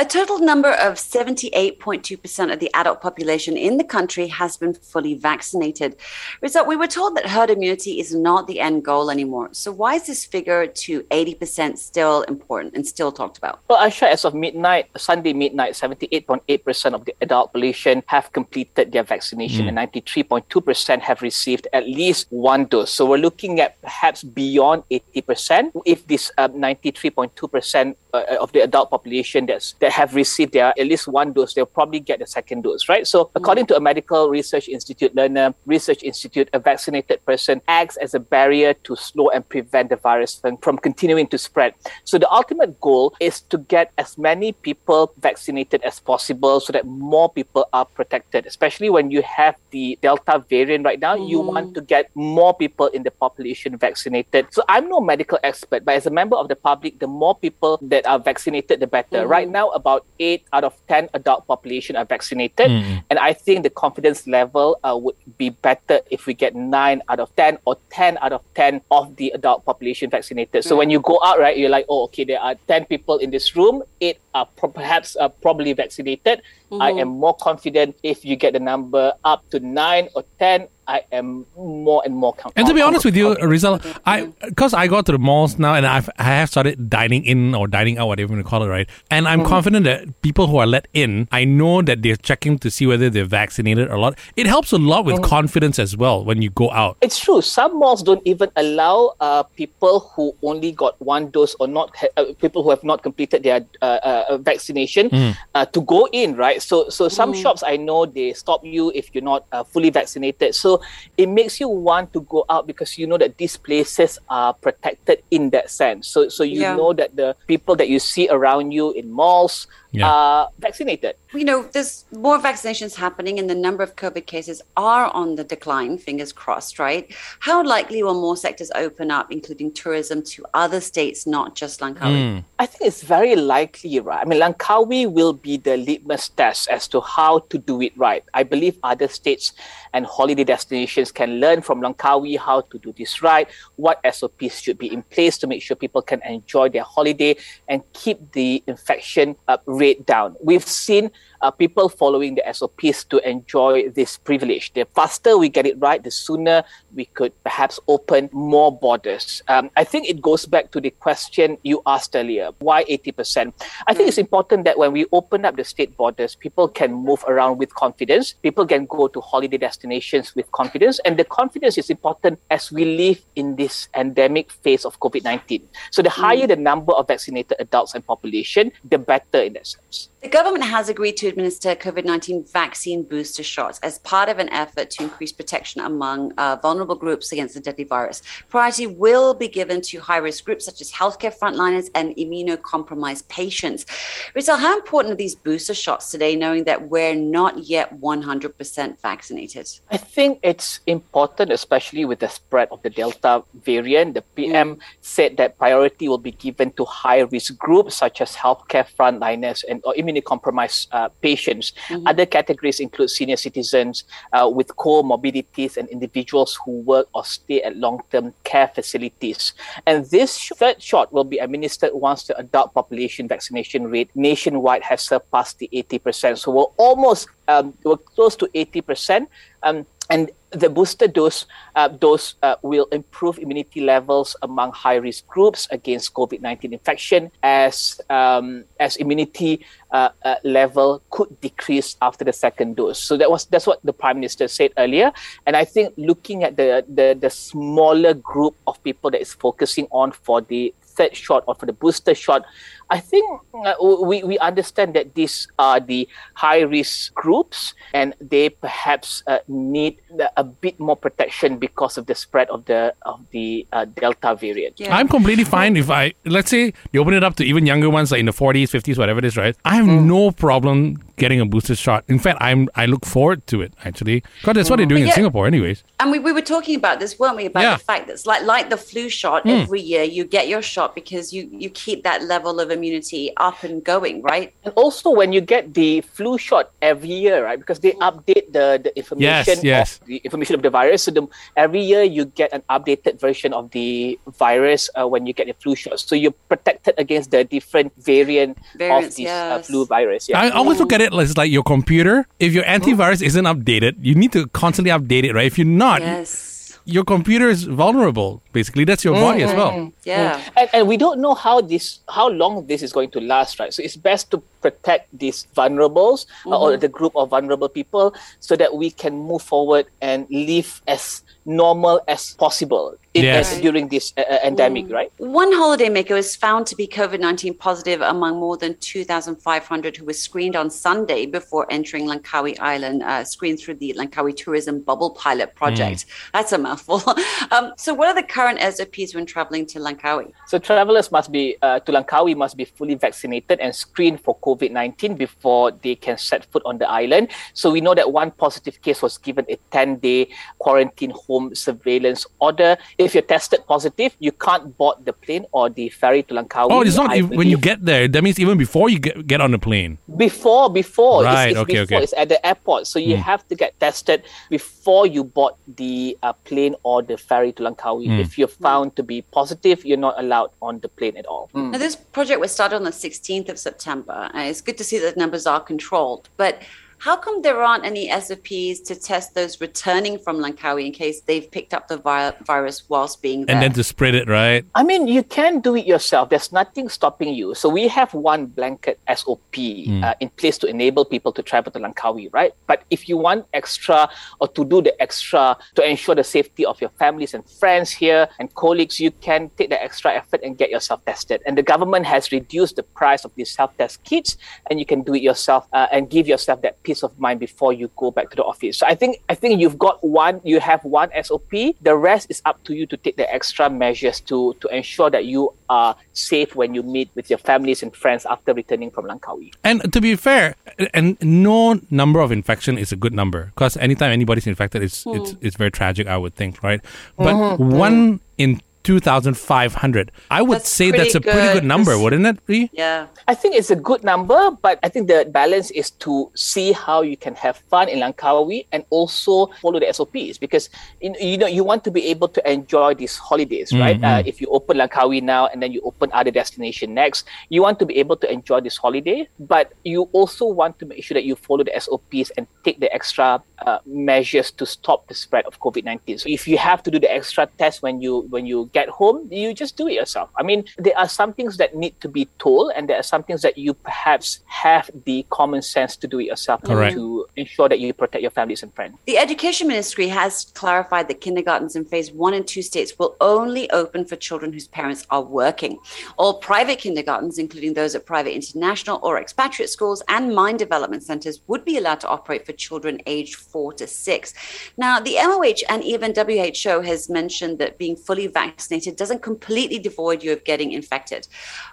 A total number of 78.2% of the adult population in the country has been fully vaccinated. Result, we were told that herd immunity is not the end goal anymore. So why is this figure to 80% still important and still talked about? Well, Aisha, as of midnight, Sunday midnight, 78.8% of the adult population have completed their vaccination mm. and 93.2% have received at least one dose. So we're looking at perhaps beyond 80% if this um, 93.2% uh, of the adult population that's that have received their at least one dose, they'll probably get the second dose, right? So, according to a medical research institute Lerner Research Institute, a vaccinated person acts as a barrier to slow and prevent the virus from, from continuing to spread. So, the ultimate goal is to get as many people vaccinated as possible so that more people are protected, especially when you have the Delta variant right now. Mm. You want to get more people in the population vaccinated. So, I'm no medical expert, but as a member of the public, the more people that are vaccinated, the better. Mm. Right now, about eight out of 10 adult population are vaccinated. Mm. And I think the confidence level uh, would be better if we get nine out of 10 or 10 out of 10 of the adult population vaccinated. So mm. when you go out, right, you're like, oh, okay, there are 10 people in this room, eight are pro- perhaps uh, probably vaccinated. Mm-hmm. I am more confident if you get the number up to nine or 10 I am more and more comfortable. And to be honest with you, Rizal, I because I go to the malls now and I've I have started dining in or dining out, whatever you want to call it, right? And I'm mm. confident that people who are let in, I know that they're checking to see whether they're vaccinated or not. It helps a lot with mm. confidence as well when you go out. It's true. Some malls don't even allow uh, people who only got one dose or not uh, people who have not completed their uh, uh vaccination mm. Uh, to go in, right? So so some mm. shops I know they stop you if you're not uh, fully vaccinated. So it makes you want to go out because you know that these places are protected in that sense. So so you yeah. know that the people that you see around you in malls yeah. are vaccinated. You know, there's more vaccinations happening and the number of COVID cases are on the decline, fingers crossed, right? How likely will more sectors open up, including tourism, to other states, not just Langkawi? Mm. I think it's very likely, right? I mean, Langkawi will be the litmus test as to how to do it right. I believe other states and holiday destinations can learn from Langkawi how to do this right, what SOPs should be in place to make sure people can enjoy their holiday and keep the infection uh, rate down. We've seen uh, people following the SOPs to enjoy this privilege. The faster we get it right, the sooner we could perhaps open more borders. Um, I think it goes back to the question you asked earlier why 80%? I think it's important that when we open up the state borders, people can move around with confidence, people can go to holiday destinations with confidence, and the confidence is important as we live in this endemic phase of COVID 19. So, the higher mm. the number of vaccinated adults and population, the better in that sense. The government has agreed to administer COVID 19 vaccine booster shots as part of an effort to increase protection among uh, vulnerable groups against the deadly virus. Priority will be given to high risk groups such as healthcare frontliners and immunocompromised patients. Rizal, how important are these booster shots today, knowing that we're not yet 100% vaccinated? I think it's important, especially with the spread of the Delta variant. The PM mm. said that priority will be given to high risk groups such as healthcare frontliners and or immunocompromised uh, patients. Mm-hmm. Other categories include senior citizens uh, with comorbidities and individuals who work or stay at long term care facilities. And this third shot will be administered once the adult population vaccination rate nationwide has surpassed the 80%. So we're almost um, we're close to 80%. Um, and the booster dose uh, dose uh, will improve immunity levels among high risk groups against COVID nineteen infection as um, as immunity uh, uh, level could decrease after the second dose. So that was that's what the prime minister said earlier, and I think looking at the the the smaller group of people that is focusing on for the third shot or for the booster shot, I think uh, we, we understand that these are the high risk groups and they perhaps uh, need a bit more protection because of the spread of the of the uh, Delta variant. Yeah. I'm completely fine if I let's say you open it up to even younger ones like in the 40s, 50s, whatever it is, right? I have mm. no problem getting a booster shot. In fact, I'm I look forward to it actually because that's what they're doing yeah, in Singapore, anyways. And we, we were talking about this, weren't we? About yeah. the fact that it's like like the flu shot. Mm. Every year you get your shot because you you keep that level of immunity up and going, right? And also, when you get the flu shot every year, right? Because they update the, the information Yes, yes. of the information of the virus. So the, every year you get an updated version of the virus uh, when you get the flu shot. So you're protected against the different variant Variants, of this uh, flu virus. Yeah. I always look at it as like your computer. If your antivirus isn't updated, you need to constantly update it, right? If you're not, Yes. Your computer is vulnerable. Basically, that's your body as mm-hmm. well. Yeah. Mm. and, and we don't know how this how long this is going to last right so it's best to protect these vulnerables uh, or mm-hmm. the group of vulnerable people so that we can move forward and live as normal as possible in, Yes. uh, during this uh, uh, endemic right One holidaymaker was found to be COVID 19 positive among more than 2,500 who were screened on Sunday before entering Langkawi Island, uh, screened through the Langkawi Tourism Bubble Pilot Project. That's a mouthful. um, so, what are the current SOPs when traveling to Langkawi? So travelers must be uh, to Langkawi must be fully vaccinated and screened for COVID nineteen before they can set foot on the island. So we know that one positive case was given a ten day quarantine home surveillance order. If you're tested positive, you can't board the plane or the ferry to Langkawi. Oh, it's not I if, when you get there. That means even before you get, get on the plane. before before It's- Right, it's, okay, before okay. it's at the airport so you hmm. have to get tested before you board the uh, plane or the ferry to Langkawi hmm. if you're found to be positive you're not allowed on the plane at all hmm. Now, this project was started on the 16th of September, and it's good to see that numbers are controlled. But how come there aren't any SOPs to test those returning from Langkawi in case they've picked up the vi- virus whilst being there? And then to spread it, right? I mean, you can do it yourself. There's nothing stopping you. So we have one blanket SOP uh, in place to enable people to travel to Langkawi, right? But if you want extra or to do the extra to ensure the safety of your families and friends here and colleagues, you can take the extra effort and get yourself tested. And the government has reduced the price of these self-test kits, and you can do it yourself uh, and give yourself that peace of mind before you go back to the office. So I think I think you've got one, you have one SOP. The rest is up to you to take the extra measures to to ensure that you are safe when you meet with your families and friends after returning from Langkawi. And to be fair, and no number of infection is a good number because anytime anybody's infected, it's hmm. it's it's very tragic. I would think, right? But mm-hmm. one mm-hmm. in two thousand five hundred, I would That's say that's a pretty pretty good, number, number, 'cause- wouldn't it? Ree? yeah. I think it's a good number, but I think the balance is to see how you can have fun in Langkawi and also follow the SOPs because you you know you want to be able to enjoy these holidays, right? Uh, if you open Langkawi now and then you open other destination next, you want to be able to enjoy this holiday, but you also want to make sure that you follow the SOPs and take the extra uh, measures to stop the spread of COVID nineteen. So if you have to do the extra test when you when you get home, you just do it yourself. I mean, there are some things that need to be told, and there are some things that you perhaps have the common sense to do it yourself to- to ensure that you protect your families and friends. The Education Ministry has clarified that kindergartens in phase one and two states will only open for children whose parents are working. All private kindergartens, including those at private international or expatriate schools and mind development centers, would be allowed to operate for children aged four to six. Now, the MOH and even WHO has mentioned that being fully vaccinated doesn't completely devoid you of getting infected.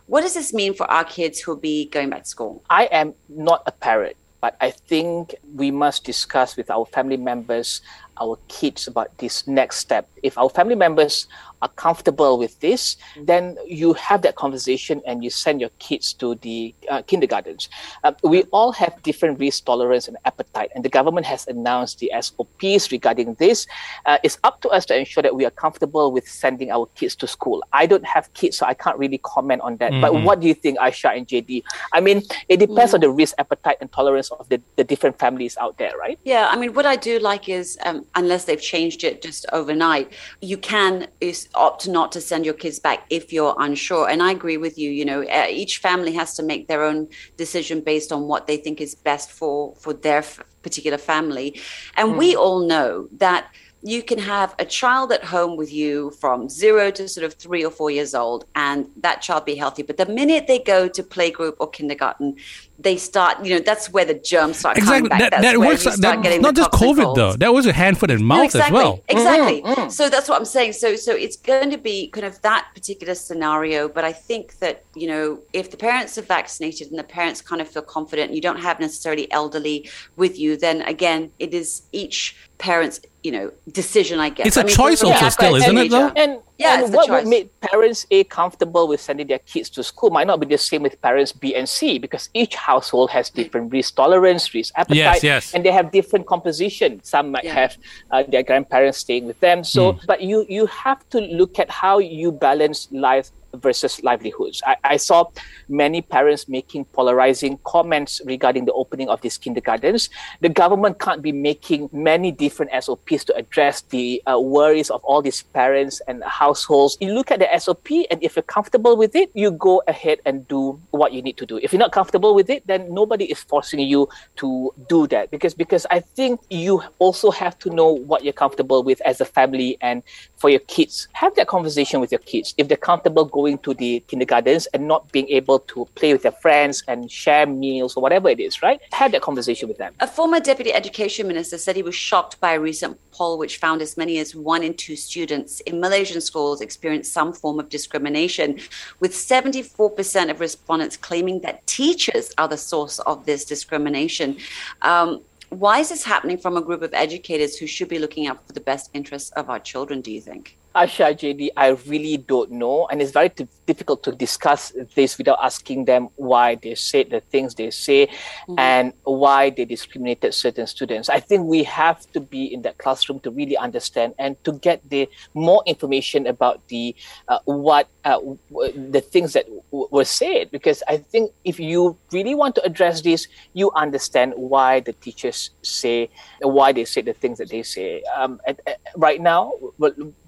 What does this mean for our kids who will be going back to school? I am not a parent, but I think we must discuss with our family members, our kids about this next step. If our family members are comfortable with this, then you have that conversation and you send your kids to the uh, kindergartens. Uh, we all have different risk tolerance and appetite, and the government has announced the SOPs regarding this. Uh, it's up to us to ensure that we are comfortable with sending our kids to school. I don't have kids, so I can't really comment on that. But what do you think, Aisha and JD? I mean, it depends on the risk appetite and tolerance of the, the different families out there, right? Yeah, I mean, what I do like is, um, unless they've changed it just overnight, you can opt not to send your kids back if you're unsure. And I agree with you. You know, each family has to make their own decision based on what they think is best for for their f- particular family. And we mm. all know that you can have a child at home with you from zero to sort of three or four years old, and that child be healthy. But the minute they go to playgroup or kindergarten, they start, you know, that's where the germs start Exactly. coming back. That, that's that where works. we start That, getting not the just COVID though. That was a hand, foot, and No, mouth exactly, as well. Exactly. Mm-hmm. So that's what I'm saying. So so it's going to be kind of that particular scenario. But I think that you know if the parents are vaccinated and the parents kind of feel confident, and you don't have necessarily elderly with you, then again, it is each parent's you know decision. I guess It's a I mean, choice also I've got a still, isn't it, though? And Yeah, and what would make parents A comfortable with sending their kids to school might not be the same with parents B and C because each household has different risk tolerance, risk appetite, yes, yes. and they have different composition. Some might yeah. have uh, their grandparents staying with them. So, mm. but you you have to look at how you balance life versus livelihoods. I, I, saw many parents making polarizing comments regarding the opening of these kindergartens. The government can't be making many different SOPs to address the uh, worries of all these parents and households. You look at the SOP, and if you're comfortable with it, you go ahead and do what you need to do. If you're not comfortable with it, then nobody is forcing you to do that because because I think you also have to know what you're comfortable with as a family and for your kids. Have that conversation with your kids. If they're comfortable going going to the kindergartens and not being able to play with their friends and share meals or whatever it is, right? Have that conversation with them. A former deputy education minister said he was shocked by a recent poll which found as many as one in two students in Malaysian schools experience some form of discrimination, with 74% of respondents claiming that teachers are the source of this discrimination. Um, why is this happening from a group of educators who should be looking out for the best interests of our children, do you think? Asha, JD, I really don't know. And it's very t- difficult to discuss this without asking them why they said the things they say mm-hmm. and why they discriminated certain students. I think we have to be in that classroom to really understand and to get the more information about the uh, what uh, w- the things that w- were said. Because I think if you really want to address this, you understand why the teachers say why they say the things that they say. Um, at, at, right now,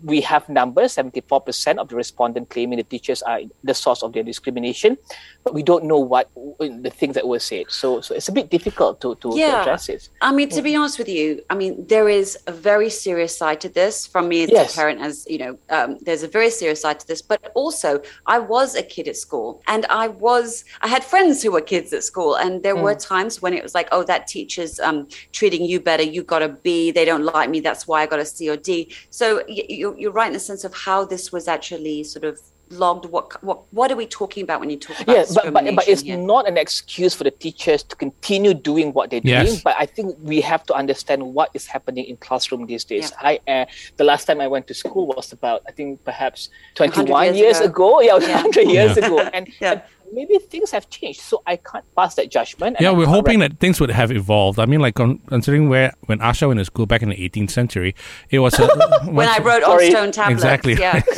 we have numbers 74% of the respondents claiming the teachers are the source of their discrimination, but we don't know what the things that were said. So, so it's a bit difficult to, to, yeah. to address it. I mean, to be honest with you, I mean, there is a very serious side to this from me as yes. a parent, as you know, um, there's a very serious side to this, but also I was a kid at school and I was, I had friends who were kids at school and there mm. were times when it was like, oh, that teacher's um, treating you better. You got a B. They don't like me. That's why I got a C or D. So you, you're right in the sense of how this was actually sort of logged what what what are we talking about when you talk about yeah but, but, but it's here? not an excuse for the teachers to continue doing what they're yes. doing but i think we have to understand what is happening in classroom these days yeah. i uh, the last time i went to school was about i think perhaps 21 years, years ago. ago. yeah, yeah. 100 years ago and, yeah. and maybe things have changed so i can't pass that judgment yeah we're hoping that things would have evolved i mean like considering where when asha went to school back in the 18th century it was a, when i wrote on stone tablets exactly yeah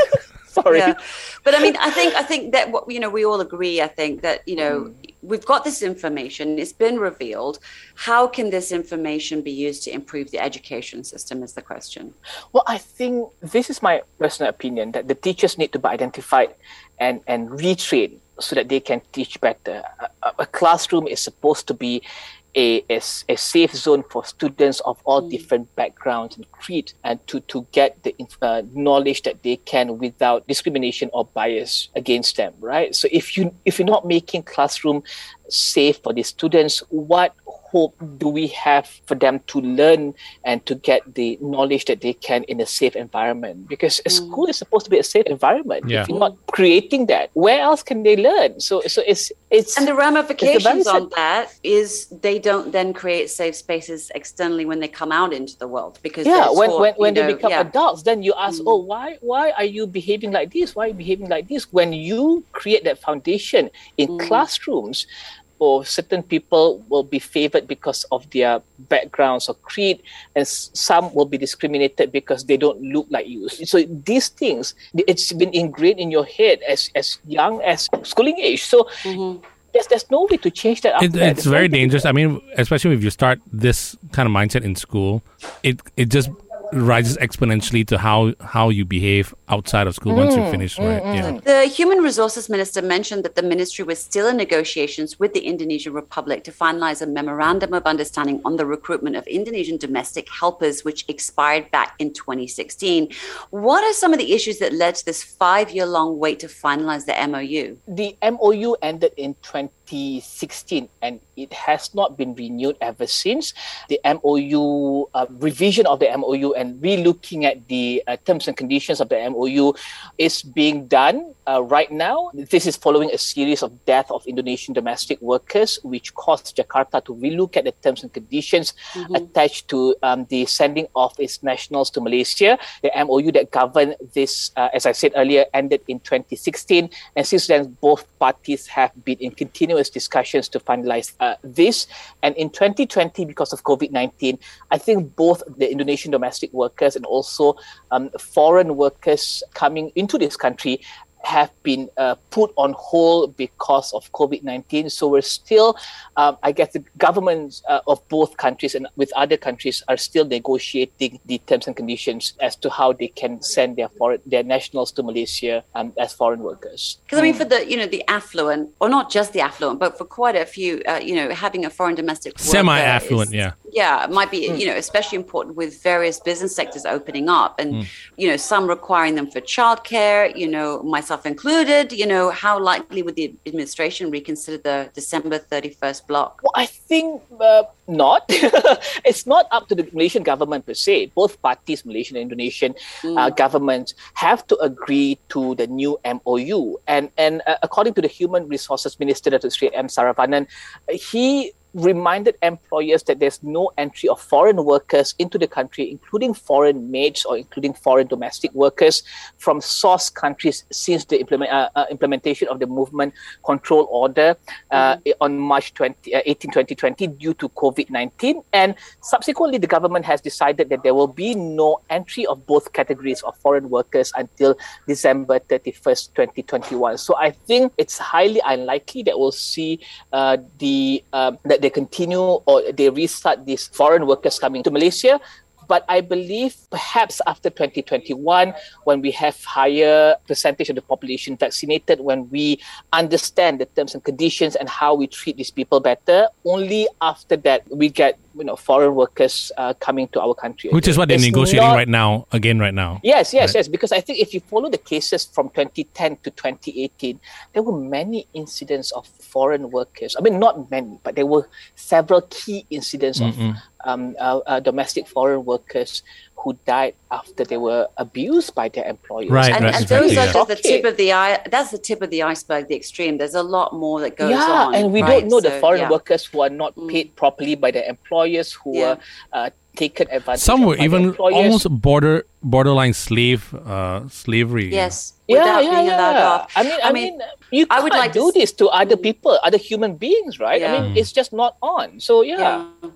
Sorry. Yeah. But I mean, I think I think that what you know, we all agree. I think that you know, mm. we've got this information. It's been revealed. How can this information be used to improve the education system? Is the question. Well, I think this is my personal opinion that the teachers need to be identified and and retrained so that they can teach better. A, a classroom is supposed to be a, a, a safe zone for students of all mm. different backgrounds and creed and to, to get the uh, knowledge that they can without discrimination or bias against them right so if you if you're not making classroom safe for the students what hope do we have for them to learn and to get the knowledge that they can in a safe environment? Because a school is supposed to be a safe environment. Yeah. If you're not creating that, where else can they learn? So, so it's it's and the ramifications on that is they don't then create safe spaces externally when they come out into the world because yeah, when when, when know, they become yeah. adults, then you ask, mm. oh, why why are you behaving like this? Why are you behaving like this? When you create that foundation in mm. classrooms or certain people will be favored because of their backgrounds or creed, and some will be discriminated because they don't look like you. So these things, it's been ingrained in your head as as young as schooling age. So. Mm-hmm. There's, there's no way to change that. It, it's very dangerous. I mean, especially if you start this kind of mindset in school, it it just rises exponentially to how how you behave outside of school mm, once you mm, finish right? mm, yeah. The human resources minister mentioned that the ministry was still in negotiations with the indonesian republic to finalize a memorandum of understanding on the recruitment of indonesian domestic helpers which expired back in 2016 what are some of the issues that led to this five year long wait to finalize the mou the mou ended in 2016 and it has not been renewed ever since. The mou uh, revision of the mou and relooking at the uh, terms and conditions of the MOU is being done uh, right now, this is following a series of death of Indonesian domestic workers, which caused Jakarta to relook at the terms and conditions mm-hmm. attached to um, the sending of its nationals to Malaysia. The MOU that governed this, uh, as I said earlier, ended in 2016, and since then, both parties have been in continuous discussions to finalize uh, this. And in 2020, because of COVID 19, I think both the Indonesian domestic workers and also um, foreign workers coming into this country have been uh, put on hold because of COVID 19. So we're still, um, I guess, the governments uh, of both countries and with other countries are still negotiating the terms and conditions as to how they can send their foreign, their nationals to Malaysia um, as foreign workers. Because I mean, for the you know the affluent, or not just the affluent, but for quite a few, uh, you know, having a foreign domestic semi affluent, yeah, yeah, it might be mm. you know especially important with various business sectors opening up, and mm. you know some requiring them for childcare. You know, myself included, you know, how likely would the administration reconsider the December 31st block? Well, I think uh, not. it's not up to the Malaysian government per se. Both parties, Malaysian and Indonesian mm. uh, governments, have to agree to the new MOU. And and uh, according to the Human Resources Minister, Dr. Sri M. Saravanan, he reminded employers that there's no entry of foreign workers into the country, including foreign maids or including foreign domestic workers from source countries since the implement, uh, uh, implementation of the movement control order uh, mm on March 20, uh, 18, 2020 due to COVID 19. And subsequently, the government has decided that there will be no entry of both categories of foreign workers until December 31st, 2021. So I think it's highly unlikely that we'll see uh, the uh, that they continue or they restart these foreign workers coming to Malaysia. But I believe perhaps after 2021, when we have higher percentage of the population vaccinated, when we understand the terms and conditions and how we treat these people better, only after that we get you know foreign workers uh, coming to our country. Which is what they're it's negotiating not, right now, again, right now. Yes, yes, right? yes. Because I think if you follow the cases from 2010 to 2018, there were many incidents of foreign workers. I mean, not many, but there were several key incidents Mm-mm. of um, uh, uh, domestic foreign workers who died after they were abused by their employers. Right, and, right, and those are just the tip of the eye. That's the tip of the iceberg, the extreme. There's a lot more that goes yeah, on. and we right? don't know so, the foreign yeah. workers who are not mm. paid properly by their employers, who yeah. were uh, taken advantage. Of. Some were even almost border borderline slave uh, slavery. Yes. Yeah, yeah, yeah. I mean, I, I mean, you can't I would like do to... this to other people, other human beings, right? Yeah. I mean, it's just not on. So yeah. yeah.